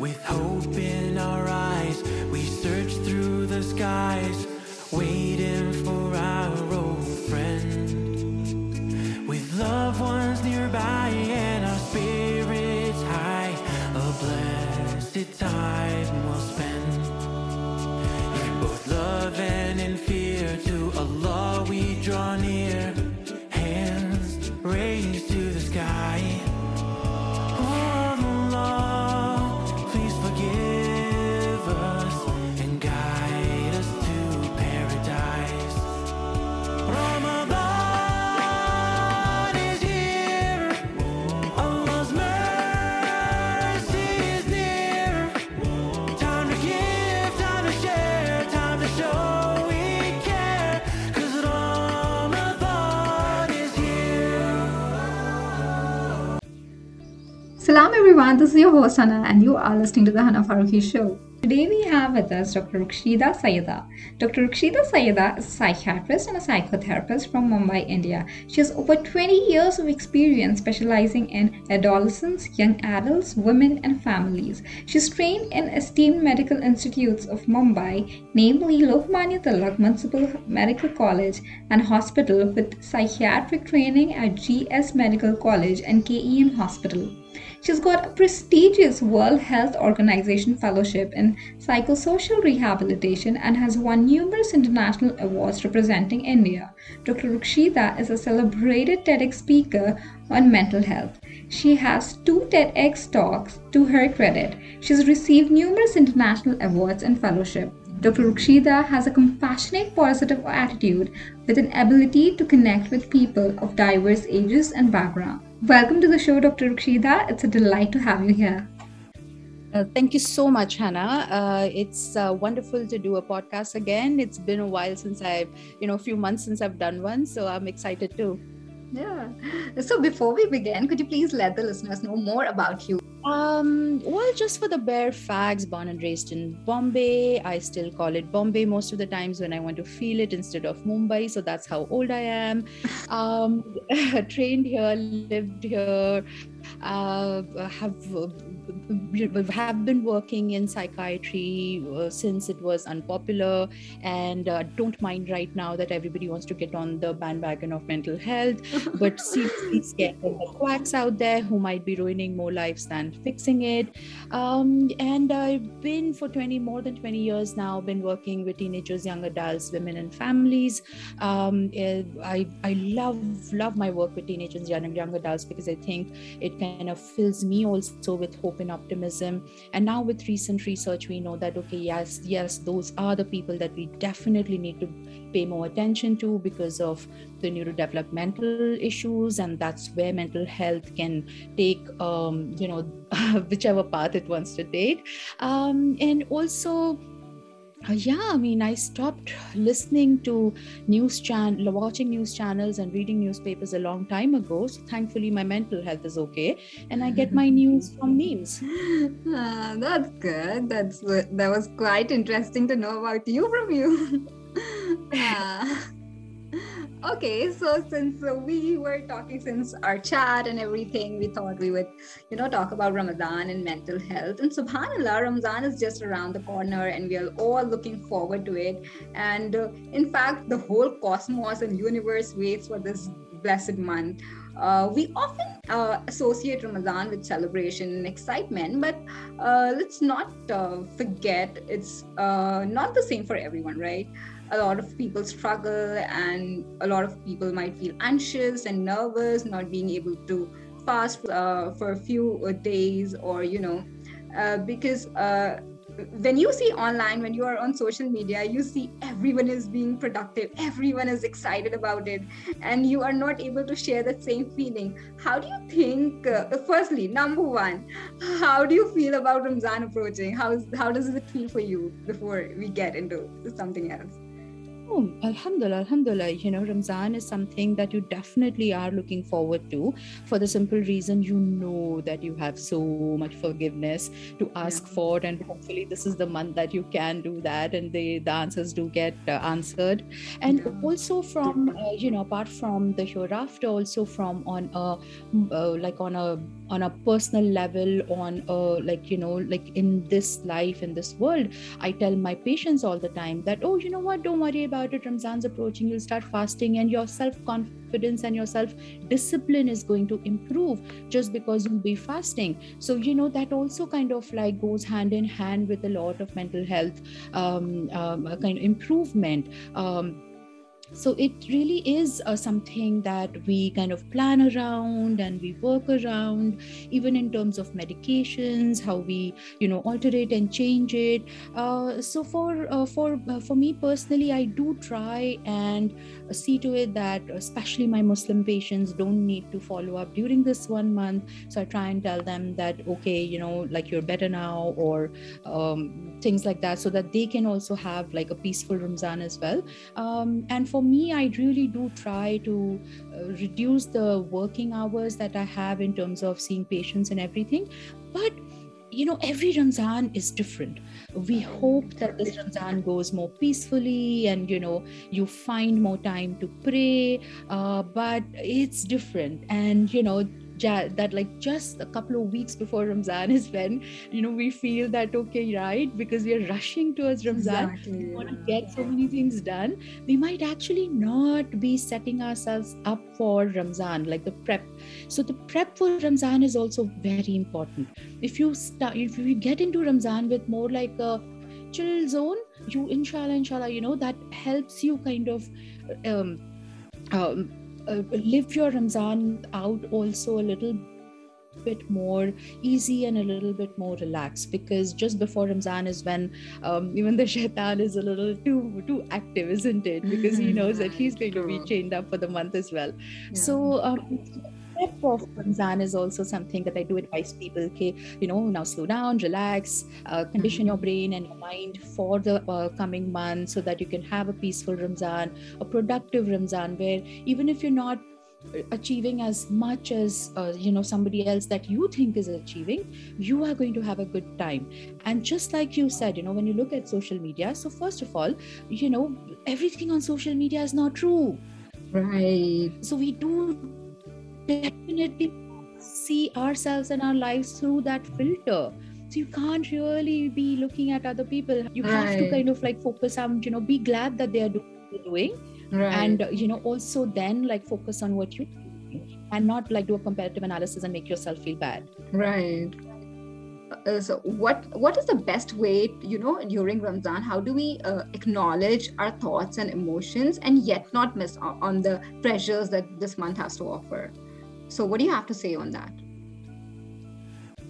With hope in our eyes, we search through the skies, waiting for this is your host Hana and you are listening to the Hana Farooqui Show. Today we have with us Dr. Ruksheda Syeda. Dr. Ruksheda Syeda is a psychiatrist and a psychotherapist from Mumbai, India. She has over 20 years of experience specializing in adolescents, young adults, women and families. She's trained in esteemed medical institutes of Mumbai, namely Lokmanya Tilak Municipal Medical College and Hospital with psychiatric training at GS Medical College and KEM Hospital. She's got a prestigious World Health Organization fellowship in psychosocial rehabilitation and has won numerous international awards representing India. Dr. Ruksheda is a celebrated TEDx speaker on mental health. She has two TEDx talks to her credit. She's received numerous international awards and fellowship. Dr. Ruksheda has a compassionate, positive attitude with an ability to connect with people of diverse ages and background. Welcome to the show, Dr. Ruksheda. It's a delight to have you here. Uh, thank you so much, Hana. Uh, it's uh, wonderful to do a podcast again. It's been a while since I've, you know, a few months since I've done one, so I'm excited too. Yeah. So before we begin, could you please let the listeners know more about you? Um, well, just for the bare facts, born and raised in Bombay. I still call it Bombay most of the times when I want to feel it instead of Mumbai. So that's how old I am. Um, trained here, lived here, uh, have have been working in psychiatry uh, since it was unpopular, and uh, don't mind right now that everybody wants to get on the bandwagon of mental health, but seriously scared of the quacks out there who might be ruining more lives than fixing it. Um, and I've been for 20 more than 20 years now been working with teenagers, young adults, women, and families. Um, eh, I I love love my work with teenagers, young young adults because I think it kind of fills me also with hope and optimism. And now with recent research, we know that okay, yes, yes, those are the people that we definitely need to pay more attention to because of the neurodevelopmental issues and that's where mental health can take um, you know whichever path it wants to take um, and also yeah i mean i stopped listening to news channel watching news channels and reading newspapers a long time ago so thankfully my mental health is okay and i get my news from memes Ah, that's good. That's that was quite interesting to know about you from you. Ah. Okay, so since we were talking since our chat and everything, we thought we would, you know, talk about Ramadan and mental health. And Subhanallah, Ramadan is just around the corner, and we are all looking forward to it. And uh, in fact, the whole cosmos and universe waits for this blessed month. Uh, we often uh, associate Ramadan with celebration and excitement, but uh, let's not uh, forget it's uh, not the same for everyone, right? A lot of people struggle, and a lot of people might feel anxious and nervous, not being able to fast uh, for a few uh, days, or you know, uh, because uh, when you see online, when you are on social media, you see everyone is being productive, everyone is excited about it, and you are not able to share that same feeling. How do you think? Uh, firstly, number one, how do you feel about Ramzan approaching? How how does it feel for you before we get into something else? Oh, Alhamdulillah, Alhamdulillah. You know, Ramzan is something that you definitely are looking forward to for the simple reason you know that you have so much forgiveness to ask yeah. for, and hopefully, this is the month that you can do that, and the, the answers do get uh, answered. And yeah. also, from uh, you know, apart from the hereafter, also from on a uh, like on a on a personal level, on a like you know, like in this life, in this world, I tell my patients all the time that, oh, you know what, don't worry about about it ramzan's approaching you'll start fasting and your self confidence and your self discipline is going to improve just because you'll be fasting. So you know that also kind of like goes hand in hand with a lot of mental health um, um, kind of improvement. Um, so it really is uh, something that we kind of plan around and we work around even in terms of medications how we you know alterate and change it. Uh, so for uh, for uh, for me personally i do try and see to it that especially my muslim patients don't need to follow up during this one month so i try and tell them that okay you know like you're better now or um, things like that so that they can also have like a peaceful ramzan as well um, and for me, I really do try to uh, reduce the working hours that I have in terms of seeing patients and everything. But you know, every Ramzan is different. We hope that this Ramzan goes more peacefully and, you know, you find more time to pray, uh, but it's different. And, you know, that like just a couple of weeks before Ramzan is when you know we feel that okay right because we are rushing towards Ramzan exactly. we want to get so many things done we might actually not be setting ourselves up for Ramzan like the prep so the prep for Ramzan is also very important if you start if you get into Ramzan with more like a chill zone you inshallah inshallah you know that helps you kind of um, um, uh, live your Ramzan out also a little bit more easy and a little bit more relaxed because just before Ramzan is when um, even the shaitan is a little too too active, isn't it? Because he knows that he's going to be chained up for the month as well. Yeah. So um, step of Ramzan is also something that I do advise people. Okay, you know, now slow down, relax, uh, condition your mm-hmm. brain and your mind for the uh, coming month so that you can have a peaceful Ramzan, a productive Ramzan, where even if you're not achieving as much as uh, you know somebody else that you think is achieving you are going to have a good time and just like you said you know when you look at social media so first of all you know everything on social media is not true right so we do definitely see ourselves and our lives through that filter. So you can't really be looking at other people. You right. have to kind of like focus on you know be glad that they are doing right. and you know also then like focus on what you and not like do a comparative analysis and make yourself feel bad. Right. Uh, so what what is the best way you know during ramadan how do we uh, acknowledge our thoughts and emotions and yet not miss on the pressures that this month has to offer so, what do you have to say on that?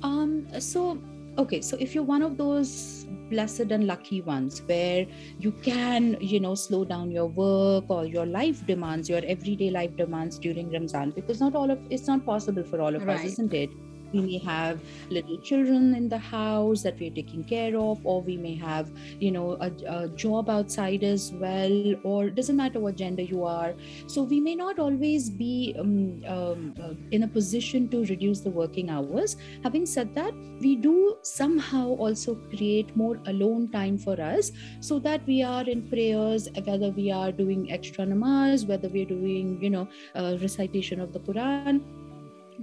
Um, so, okay, so if you're one of those blessed and lucky ones where you can, you know, slow down your work or your life demands, your everyday life demands during Ramzan, because not all of it's not possible for all of right. us, isn't it? We may have little children in the house that we're taking care of or we may have you know a, a, job outside as well or it doesn't matter what gender you are. So we may not always be um, um, uh, in a position to reduce the working hours. Having said that we do somehow also create more alone time for us so that we are in prayers whether we are doing extra namaz whether we're doing you know uh, recitation of the quran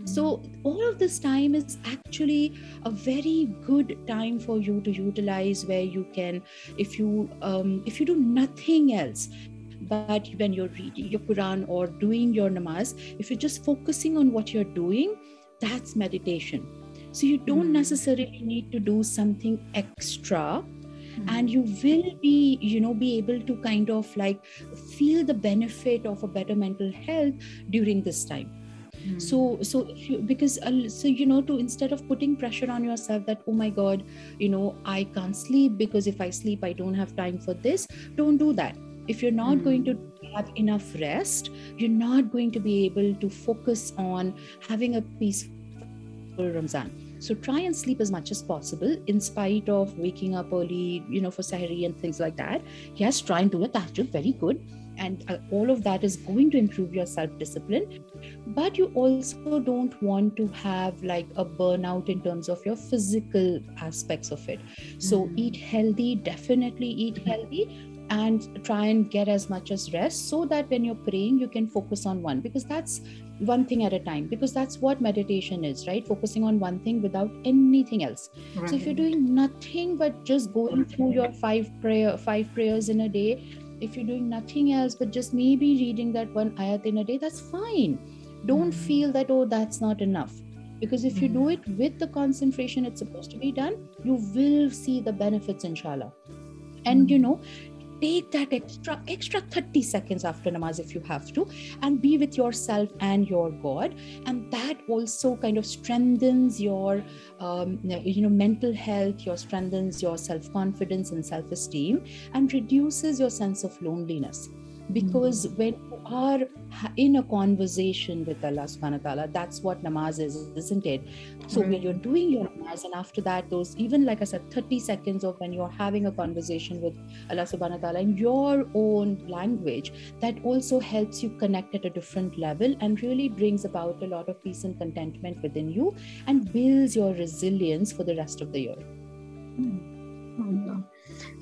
so all of this time is actually a very good time for you to utilize where you can if you um, if you do nothing else but when you're reading your quran or doing your namaz if you're just focusing on what you're doing that's meditation so you don't mm-hmm. necessarily need to do something extra mm-hmm. and you will be you know be able to kind of like feel the benefit of a better mental health during this time Hmm. so so if you because uh, so you know to instead of putting pressure on yourself that oh my god you know i can't sleep because if i sleep i don't have time for this don't do that if you're not mm. going to hmm. have enough rest you're not going to be able to focus on having a peaceful ramzan so try and sleep as much as possible in spite of waking up early you know for sahari and things like that yes try and do it that's very good and uh, all of that is going to improve your self discipline but you also don't want to have like a burnout in terms of your physical aspects of it so mm. eat healthy definitely eat healthy and try and get as much as rest so that when you're praying you can focus on one because that's one thing at a time because that's what meditation is right focusing on one thing without anything else right. so if you're doing nothing but just going through your five prayer five prayers in a day if you're doing nothing else but just maybe reading that one ayat in a day that's fine don't mm-hmm. feel that oh that's not enough because if you do mm-hmm. it with the concentration it's supposed to be done you will see the benefits inshallah and you mm-hmm. know take that extra extra 30 seconds after namaz if you have to and be with yourself and your god. And that also kind of strengthens your um, you know mental health your strengthens your self confidence and self esteem and reduces your sense of loneliness because mm-hmm. when you are in a conversation with Allah subhanahu wa ta'ala, that's what namaz is, isn't it? So when you're doing your namaz, and after that, those even like I said, 30 seconds of when you're having a conversation with Allah subhanahu wa ta'ala in your own language, that also helps you connect at a different level and really brings about a lot of peace and contentment within you and builds your resilience for the rest of the year. Mm-hmm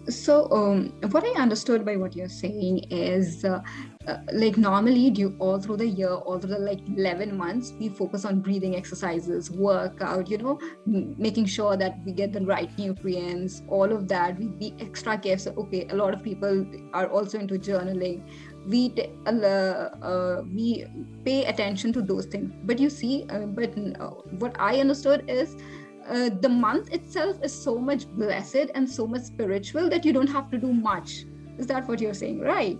so um, what i understood by what you're saying is uh, uh, like normally do all through the year all through the like 11 months we focus on breathing exercises workout you know m- making sure that we get the right nutrients all of that. We be extra careful. Okay a lot of people are also into journaling. We t- uh, uh, we pay attention to those things. But you see uh, but uh, what i understood is uh, the month itself is so much blessed and so much spiritual that you don't have to do much. Is that what you're saying, right?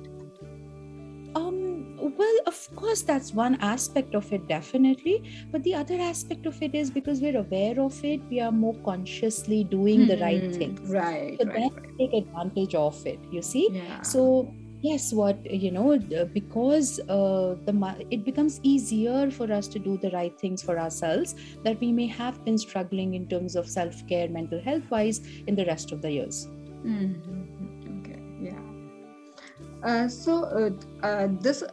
Um, well, of course, that's one aspect of it, definitely. But the other aspect of it is because we're aware of it, we are more consciously doing hmm the right thing things. Right. So right, then right. take advantage of it, you see? Yeah. So yes what you know because uh, the it becomes easier for us to do the right things for ourselves that we may have been struggling in terms of self-care mental health wise in the rest of the years. Mm-hmm. okay yeah. Uh, so uh, uh this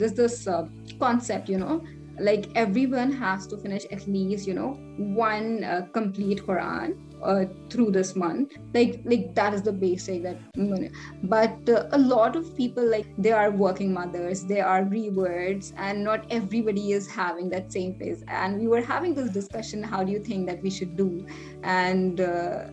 this this uh, concept you know like everyone has to finish at least you know one uh, complete quran uh, through this month. Like like that is the basic that but uh, a lot of people like they are working mothers they are rewards and not everybody is having that same pace and we were having this discussion how do you think that we should do? And uh,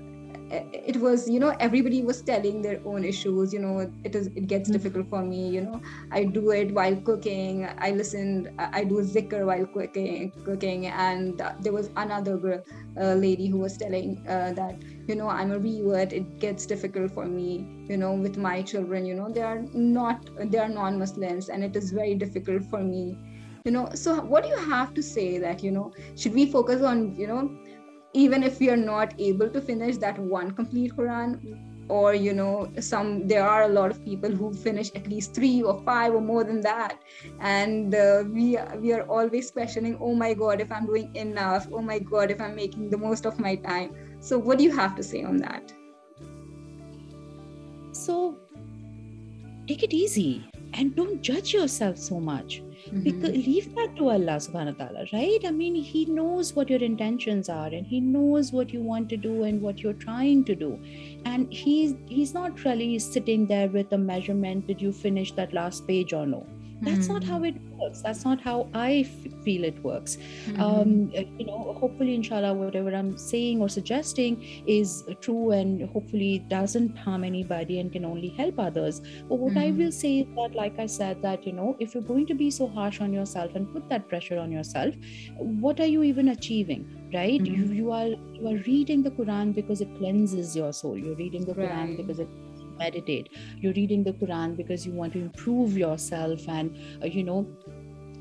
it was you know everybody was telling their own issues you know it is it gets mm-hmm. difficult for me you know. I do it while cooking i listen i do zikr while cooking cooking and there was another uh, lady who was telling uh, that you know i'm a revert it gets difficult for me you know with my children you know. They are not they are non-muslims and it is very difficult for me you know. So what do you have to say that you know should we focus on you know even if we are not able to finish that one complete quran or you know some there are a lot of people who finish at least three or five or more than that. And uh, we we are always questioning oh my god if i'm doing enough oh my god if i'm making the most of my time. So what do you have to say on that? So take it easy and don't judge yourself so much mm-hmm. because leave that to allah subhanahu wa ta'ala right? I mean he knows what your intentions are and he knows what you want to do and what you're trying to do. And he's he's not really sitting there with a measurement did you finish that last page or no that's mm-hmm. not how it works that's not how I f- feel it works mm-hmm. um, uh, you know hopefully inshallah whatever i'm saying or suggesting is true and hopefully doesn't harm anybody and can only help others but what mm-hmm. i will say is that like i said that you know if you're going to be so harsh on yourself and put that pressure on yourself what are you even achieving right you, mm-hmm. you are you are reading the quran because it cleanses your soul you're reading the right. quran because it meditate. You're reading the quran because you want to improve yourself and uh, you know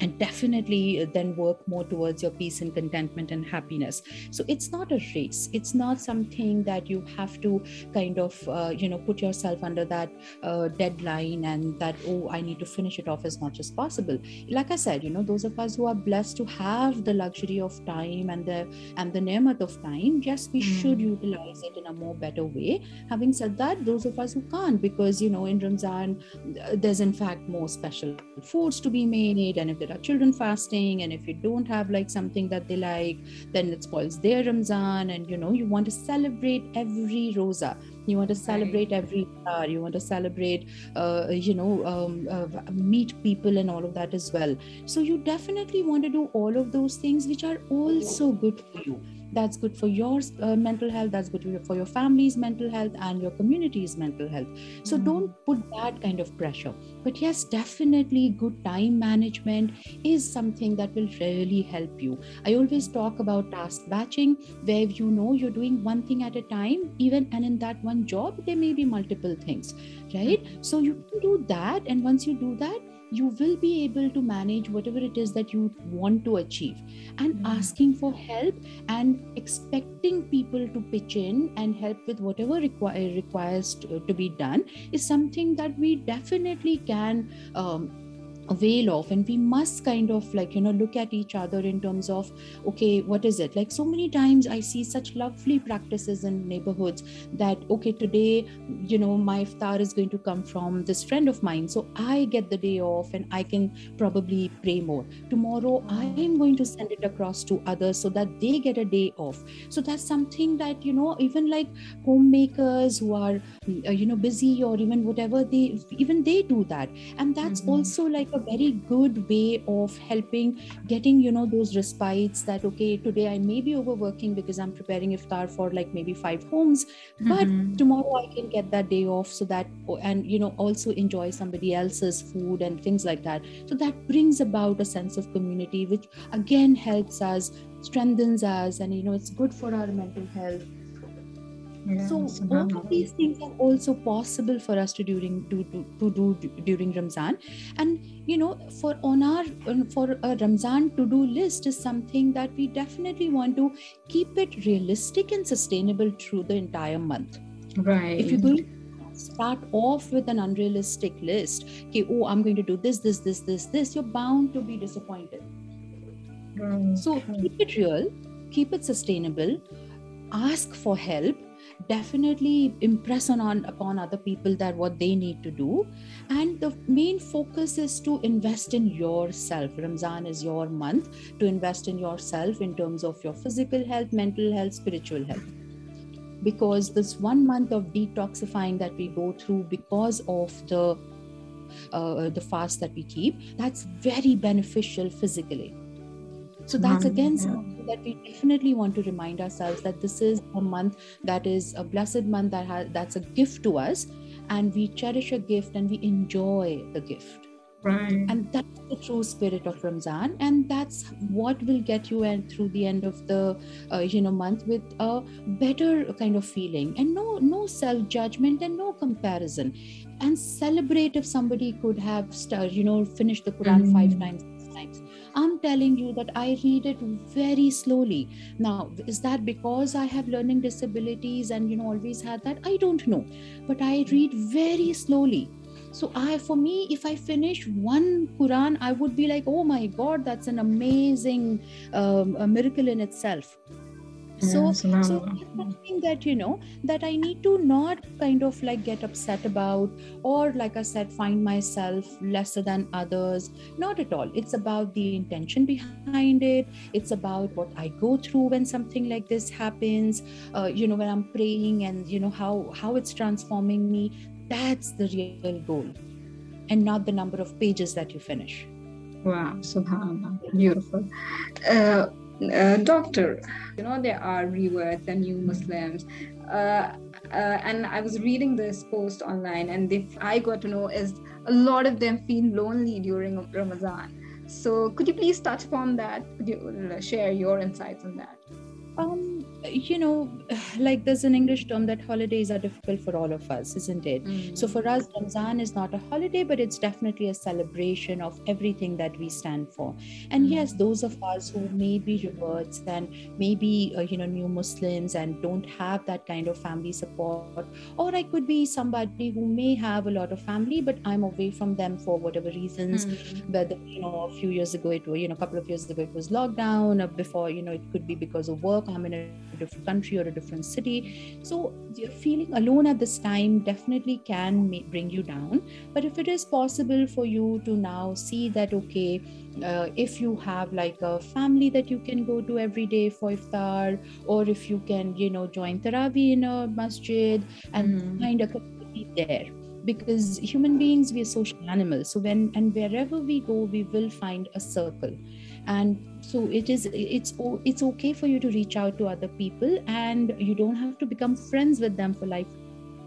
and definitely uh, then work more towards your peace and contentment and happiness. So it's not a race. It's not something that you have to kind of uh, you know put yourself under that uh, deadline and that oh i need to finish it off as much as possible. Like i said you know those of us who are blessed to have the luxury of time and the and the ni'mat of time yes we mm. should utilize it in a more better way. Having said that those of us who can't because you know in ramzan uh, there's in fact more special foods to be made and if there are children fasting and if you don't have like something that they like then it spoils their ramzan and you know you want to celebrate every rosa. You want to celebrate right. every star you want to celebrate uh, you know um, uh, meet people and all of that as well. So you definitely want to do all of those things which are also good for you that's good for your uh, mental health that's good for your family's mental health and your community's mental health so mm-hmm. don't put that kind of pressure but yes definitely good time management is something that will really help you i always talk about task batching where you know you're doing one thing at a time even and in that one job there may be multiple things right mm-hmm. so you can do that and once you do that you will be able to manage whatever it is that you want to achieve and mm-hmm. asking for help and expecting people to pitch in and help with whatever require, requires to, to, be done is something that we definitely can um, avail of and we must kind of like you know look at each other in terms of okay what is it? Like so many times i see such lovely practices in neighborhoods that okay today you know my iftar is going to come from this friend of mine. So i get the day off and i can probably pray more. Tomorrow i am going to send it across to others so that they get a day off. So that's something that you know even like homemakers who are uh, you know busy or even whatever they even they do that. And that's mm-hmm. also like a very good way of helping getting you know those respites that okay today i may be overworking because i'm preparing iftar for like maybe five homes but mm-hmm. tomorrow i can get that day off so that and you know also enjoy somebody else's food and things like that so that brings about a sense of community which again helps us strengthens us and you know it's good for our mental health so all of these things are also possible for us to during to, to, to do during ramzan. And you know for on our for a ramzan to do list is something that we definitely want to keep it realistic and sustainable through the entire month. Right. If you're going start off with an unrealistic list okay oh i'm going to do this this this this this you're bound to be disappointed. Right. so keep it real keep it sustainable ask for help definitely impress on, on upon other people that what they need to do. And the main focus is to invest in yourself. Ramzan is your month to invest in yourself in terms of your physical health mental health spiritual health. Because this one month of detoxifying that we go through because of the uh, the fast that we keep that's very beneficial physically so that's again something that we definitely want to remind ourselves that this is a month that is a blessed month that has that's a gift to us and we cherish a gift and we enjoy the gift. Right. And that's the true spirit of ramzan and that's what will get you and through the end of the uh, you know month with a better kind of feeling. And no no self judgment and no comparison. And celebrate if somebody could have you know finished the quran mm-hmm. five times six times I'm telling you that I read it very slowly. Now, is that because I have learning disabilities and you know always had that? I don't know. But I read very slowly. So I for me, if I finish one Quran, I would be like, oh my God, that's an amazing um, miracle in itself so so something that you know that i need to not kind of like get upset about or like i said find myself lesser than others. Not at all. It's about the intention behind it. It's about what i go through when something like this happens. Uh, you know when i'm praying and you know how how it's transforming me. That's the real goal and not the number of pages that you finish. Wow. Subhanallah beautiful. Uh, uh, doctor. You know there are reverts and new muslims. Uh, uh, and i was reading this post online and if i got to know is a lot of them feel lonely during ramadan. So could you please touch upon that? Could you uh, share your insights on that um you know, like there's an English term that holidays are difficult for all of us, isn't it? Mm. So for us, Ramzan is not a holiday, but it's definitely a celebration of everything that we stand for. And Mm. yes, those of us who may be reverts and maybe uh, you know new Muslims and don't have that kind of family support, or I could be somebody who may have a lot of family, but I'm away from them for whatever reasons. Mm. Whether you know a few years ago it was you know a couple of years ago it was lockdown, or before you know it could be because of work. I'm in a different country or a different city. So you're feeling alone at this time definitely can bring you down. But if it is possible for you to now see that, okay, uh, if you have like a family that you can go to every day for iftar, or if you can, you know, join Taraweeh in a masjid and Mhm. find a community there. Because human beings, we are social animals. So when and wherever we go, we will find a circle and so it is it's it's okay for you to reach out to other people and you don't have to become friends with them for life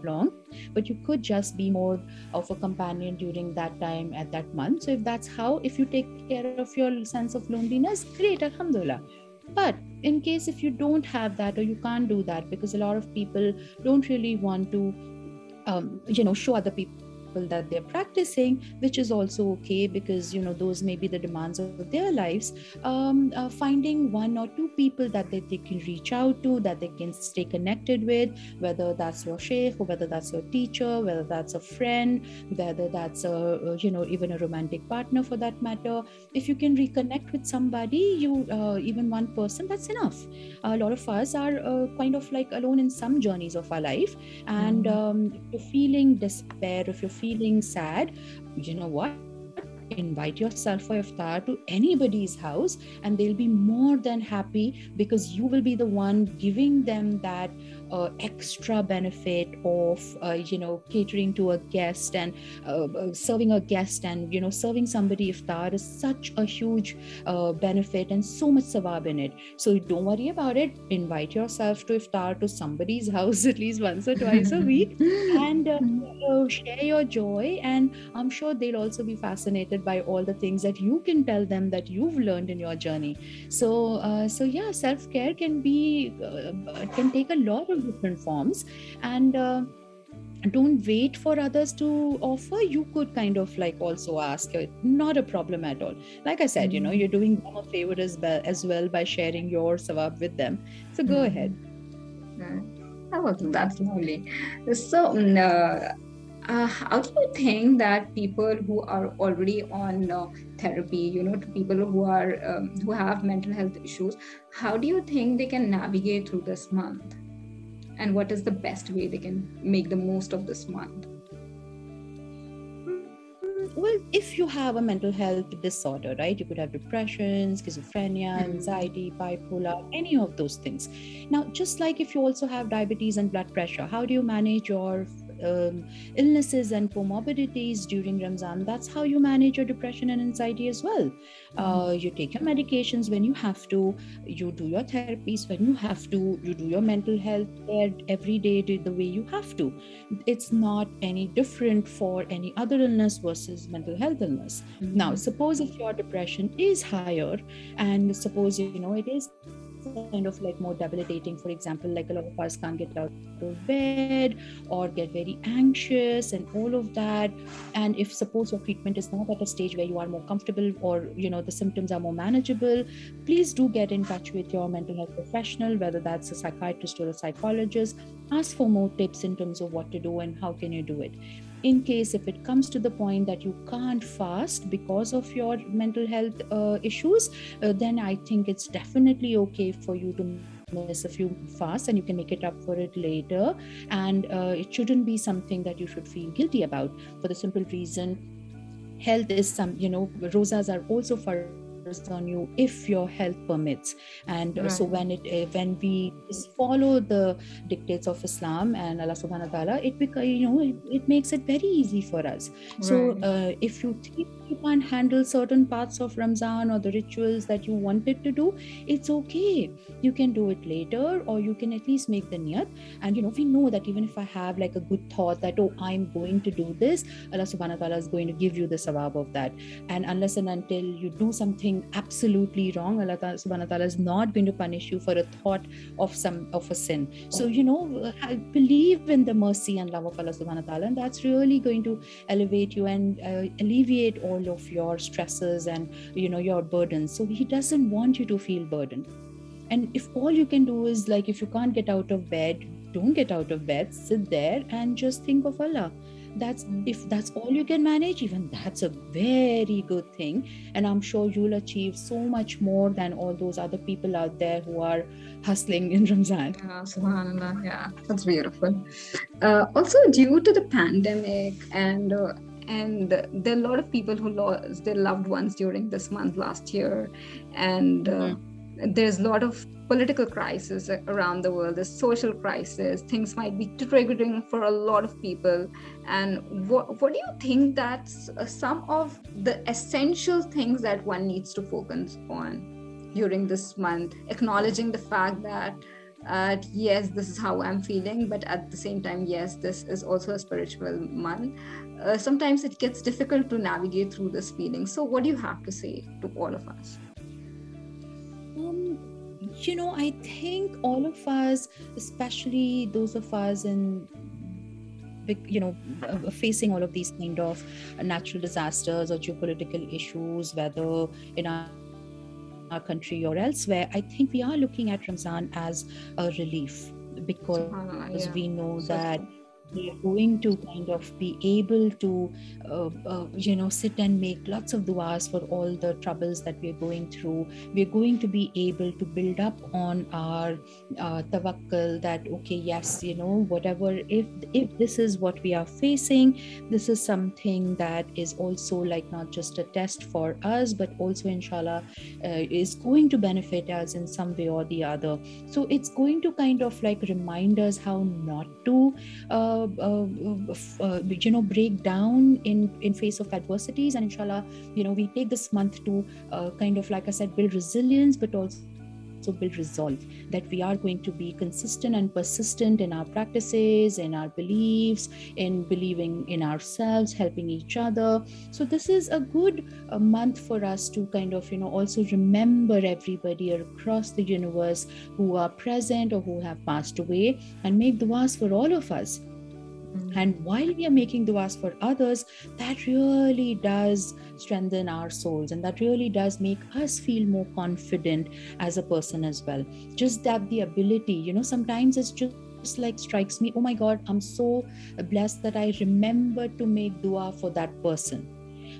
long but you could just be more of a companion during that time at that month. So if that's how if you take care of your sense of loneliness great alhamdulillah. But in case if you don't have that or you can't do that because a lot of people don't really want to um, you know show other people that they're practicing which is also okay because you know those may be the demands of their lives. Um, uh, finding one or two people that they, they can reach out to that they can stay connected with whether that's your sheikh or whether that's your teacher whether that's a friend whether that's a you know even a romantic partner for that matter. If you can reconnect with somebody you uh, even one person that's enough. A lot of us are uh, kind of like alone in some journeys of our life. And Mhm. um, if you're feeling despair if you're feeling sad you know what? Invite yourself for iftar to anybody's house and they'll be more than happy because you will be the one giving them that uh, extra benefit of uh, you know catering to a guest and uh, uh, serving a guest and you know serving somebody iftar is such a huge uh, benefit and so much sawab in it. So don't worry about it. Invite yourself to iftar to somebody's house at least once or twice a week and share your joy. And i'm sure they'll also be fascinated by all the things that you can tell them that you've learned in your journey. So uh, so yeah self-care can be uh, can take a lot of different forms and uh, don't wait for others to offer you could kind of like also ask uh, not a problem at all like i said you know Mhm. you're doing them a favor as well, as well by sharing your sawab with them so go Mhm. ahead Oh, that's lovely. So, mm, uh, uh, how do you think that people who are already on uh, therapy, you know, to people who are um, who have mental health issues, how do you think they can navigate through this month? And what is the best way they can make the most of this month? Mm, well if you have a mental health disorder right you could have depression schizophrenia Mhm. anxiety bipolar any of those things now just like if you also have diabetes and blood pressure how do you manage your um, illnesses and comorbidities during ramzan. That's how you manage your depression and anxiety as well. Uh, you take your medications when you have to. You do your therapies when you have to. You do your mental health care every day the way you have to. It's not any different for any other illness versus mental health illness. Now suppose if your depression is higher and suppose you know it is kind of like more debilitating. For example like a lot of us can't get out of bed or get very anxious and all of that. And if suppose your treatment is not at a stage where you are more comfortable or you know the symptoms are more manageable please do get in touch with your mental health professional whether that's a psychiatrist or a psychologist. Ask for more tips in terms of what to do and how can you do it in case if it comes to the point that you can't fast because of your mental health uh, issues uh, then i think it's definitely okay for you to miss a few fasts and you can make it up for it later. And uh, it shouldn't be something that you should feel guilty about for the simple reason health is some you know rosas are also for on you if your health permits. And uh, so when it uh, when we follow the dictates of islam and allah subhanahu wa ta'ala it beca- you know it, it makes it very easy for us. So uh, if you think you can't handle certain parts of ramzan or the rituals that you wanted to do it's okay. You can do it later or you can at least make the niyat. And you know we know that even if i have like a good thought that oh i'm going to do this allah subhanahu wa ta'ala is going to give you the sawab of that. And unless and until you do something absolutely wrong, Allah subhanahu wa ta'ala is not going to punish you for a thought of some of a sin. So, you know, believe in the mercy and love of Allah subhanahu wa ta'ala, and that's really going to elevate you and uh, alleviate all of your stresses and you know your burdens. So he doesn't want you to feel burdened. And if all you can do is like if you can't get out of bed, don't get out of bed, sit there and just think of Allah that's if that's all you can manage even that's a very good thing. And i'm sure you'll achieve so much more than all those other people out there who are hustling in ramzan. Yeah subhanallah yeah that's beautiful. Uh, also due to the pandemic and uh, and there are a lot of people who lost their loved ones during this month last year and uh, mm-hmm. There's a lot of political crisis around the world, there's social crisis, things might be triggering for a lot of people. And what, what do you think that's uh, some of the essential things that one needs to focus on during this month, acknowledging the fact that uh, yes, this is how I'm feeling, but at the same time, yes, this is also a spiritual month. Uh, sometimes it gets difficult to navigate through this feeling. So, what do you have to say to all of us? Um, you know, I think all of us, especially those of us in you know uh, facing all of these kind of natural disasters or geopolitical issues whether in our our country or elsewhere i think we are looking at ramzan as a relief because uh, yeah. we know that we are going to kind of be able to uh, uh, you know sit and make lots of duas for all the troubles that we're going through. We're going to be able to build up on our uh, tawakkul that okay yes you know whatever if if this is what we are facing this is something that is also like not just a test for us but also inshallah uh, is going to benefit us in some way or the other. So it's going to kind of like remind us how not to uh, you know break down in in face of adversities. And inshallah you know we take this month to uh, kind of like i said build resilience but also also build resolve that we are going to be consistent and persistent in our practices in our beliefs in believing in ourselves helping each other. So this is a good uh, month for us to kind of you know also remember everybody across the universe who are present or who have passed away and make duas for all of us and while we are making duas for others, that really does strengthen our souls and that really does make us feel more confident as a person as well. Just that the ability, you know, sometimes it's just just like strikes me oh my god i'm so blessed that i remember to make dua for that person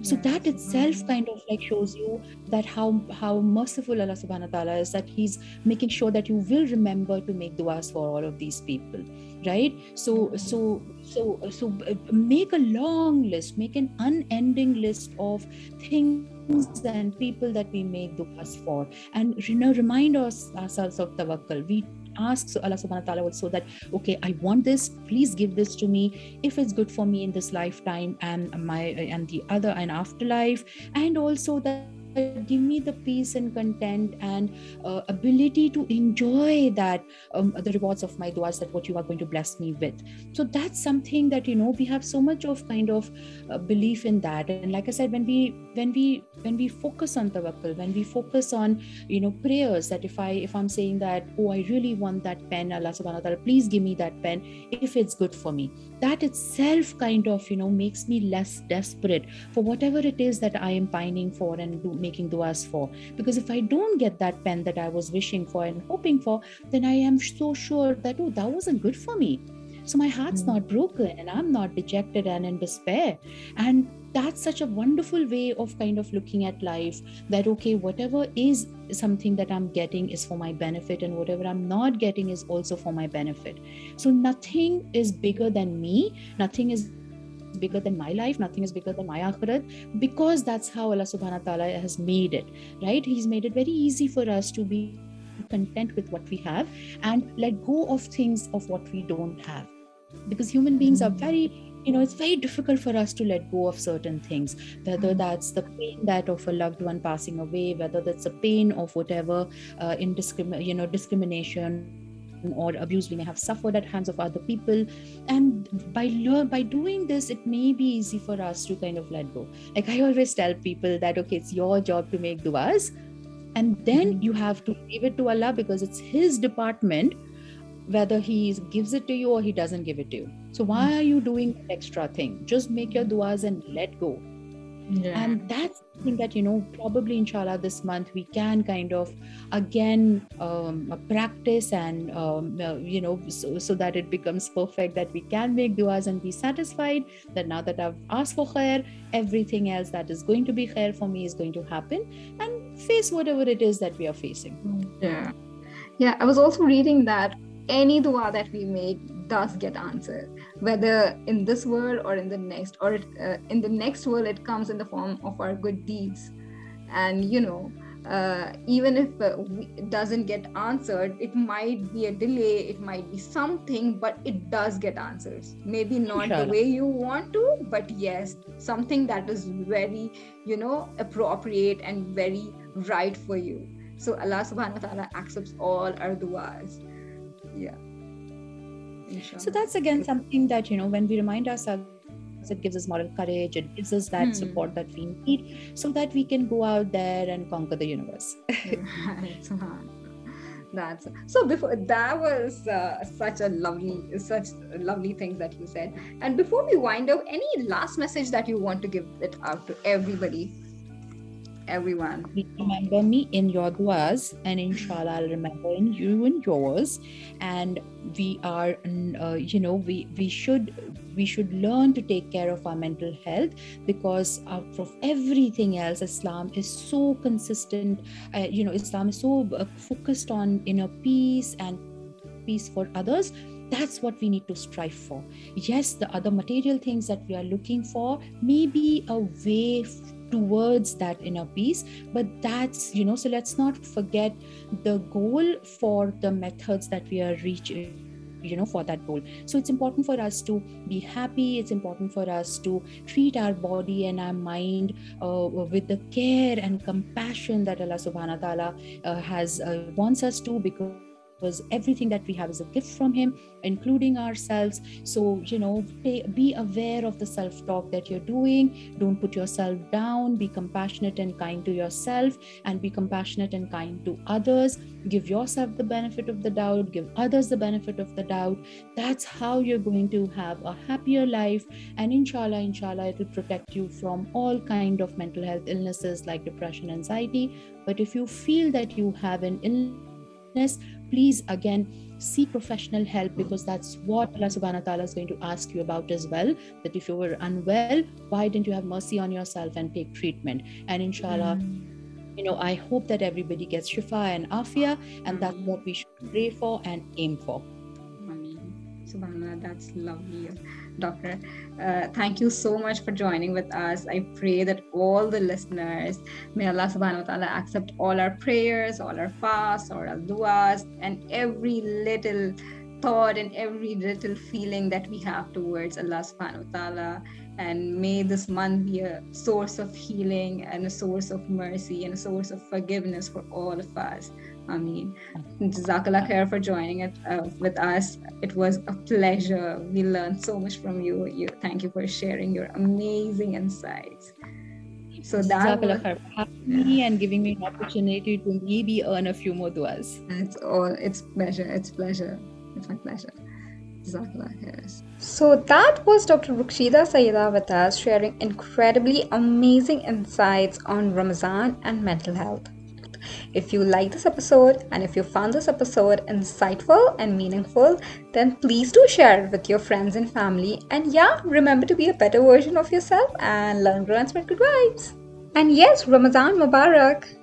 so that itself kind of like shows you that how how merciful allah subhanahu wa ta'ala is that he's making sure that you will remember to make duas for all of these people right? So mm-hmm. so so so make a long list make an unending list of things and people that we make duas for. And you know remind us ourselves of tawakkul we ask Allah subhanahu wa ta'ala also that okay I want this please give this to me. If it's good for me in this lifetime and my and the other and afterlife and also that give me the peace and content and uh, ability to enjoy that um, the rewards of my duas that what you are going to bless me with. So that's something that you know we have so much of kind of uh, belief in that. And like i said when we when we when we focus on tawakkul when we focus on you know prayers that if i if i'm saying that oh i really want that pen allah subhanahu wa ta'ala please give me that pen if it's good for me. That itself kind of you know makes me less desperate for whatever it is that i am pining for and do, making duas for. Because if i don't get that pen that i was wishing for and hoping for then i am so sure that oh that wasn't good for me so my heart's not broken and i'm not dejected and in despair. And that's such a wonderful way of kind of looking at life that okay whatever is something that i'm getting is for my benefit and whatever i'm not getting is also for my benefit. So nothing is bigger than me. Nothing is bigger than my life. Nothing is bigger than my akhirat because that's how allah subhanahu wa ta'ala has made it right? He's made it very easy for us to be content with what we have and let go of things of what we don't have. Because human beings are very you know it's very difficult for us to let go of certain things whether that's the pain that of a loved one passing away whether that's the pain of whatever uh, indiscrimin- you know discrimination or abuse we may have suffered at hands of other people. And by learn by doing this it may be easy for us to kind of let go. Like i always tell people that okay it's your job to make duas and then mm-hmm. you have to leave it to allah because it's his department whether he gives it to you or he doesn't give it to you so why mm-hmm. are you doing that extra thing just make your duas and let go yeah. and that's something that you know probably inshallah this month we can kind of again um, practice and um, uh, you know so, so, that it becomes perfect that we can make duas and be satisfied that now that i've asked for khair everything else that is going to be khair for me is going to happen and face whatever it is that we are facing. Yeah. Yeah i was also reading that any dua that we make does get answered whether in this world or in the next or uh, in the next world it comes in the form of our good deeds. And you know uh, even if uh, it doesn't get answered it might be a delay it might be something but it does get answers. Maybe not the way you want to but yes something that is very you know appropriate and very right for you. So allah subhanahu wa ta'ala accepts all our duas. Yeah. So that's again something that you know when we remind ourselves it gives us moral courage it gives us that hmm. support that we need so that we can go out there and conquer the universe. That's so before that was uh, such a lovely such lovely things that you said. And before we wind up any last message that you want to give it out to everybody everyone. Remember me in your duas, and inshallah, I'll remember in you and yours. And we are, uh, you know, we we should we should learn to take care of our mental health because out of everything else, Islam is so consistent. Uh, you know, Islam is so uh, focused on inner peace and peace for others that's what we need to strive for yes the other material things that we are looking for may be a way towards that inner peace but that's you know so let's not forget the goal for the methods that we are reaching you know for that goal. So it's important for us to be happy. It's important for us to treat our body and our mind uh, with the care and compassion that allah subhanahu wa ta'ala uh, has uh, wants us to because because everything that we have is a gift from him including ourselves. So you know pay, be aware of the self talk that you're doing. Don't put yourself down. Be compassionate and kind to yourself and be compassionate and kind to others. Give yourself the benefit of the doubt. Give others the benefit of the doubt. That's how you're going to have a happier life. And inshallah inshallah it will protect you from all kind of mental health illnesses like depression anxiety. But if you feel that you have an illness please again seek professional help because that's what Allah subhanahu wa ta'ala is going to ask you about as well. That if you were unwell, why didn't you have mercy on yourself and take treatment? And inshallah, mm. you know, I hope that everybody gets shifa and afia, and that's what we should pray for and aim for. Subhanallah, that's lovely. Doctor. Uh, thank you so much for joining with us. I pray that all the listeners, may Allah subhanahu wa ta'ala accept all our prayers, all our fasts, all our duas, and every little thought and every little feeling that we have towards Allah subhanahu wa ta'ala. And may this month be a source of healing and a source of mercy and a source of forgiveness for all of us. Ameen. Jazakallah khair for joining it uh, with us. It was a pleasure. We learned so much from you. You thank you for sharing your amazing insights. So that was, for having me and giving me an opportunity to maybe earn a few more duas. It's all it's pleasure. It's pleasure. It's my pleasure. So that was Dr. Ruksheda Syeda with us sharing incredibly amazing insights on Ramadan and mental health. If you like this episode and if you found this episode insightful and meaningful, then please do share it with your friends and family. And yeah, remember to be a better version of yourself and learn, grow, and good vibes. And yes, Ramadan Mubarak!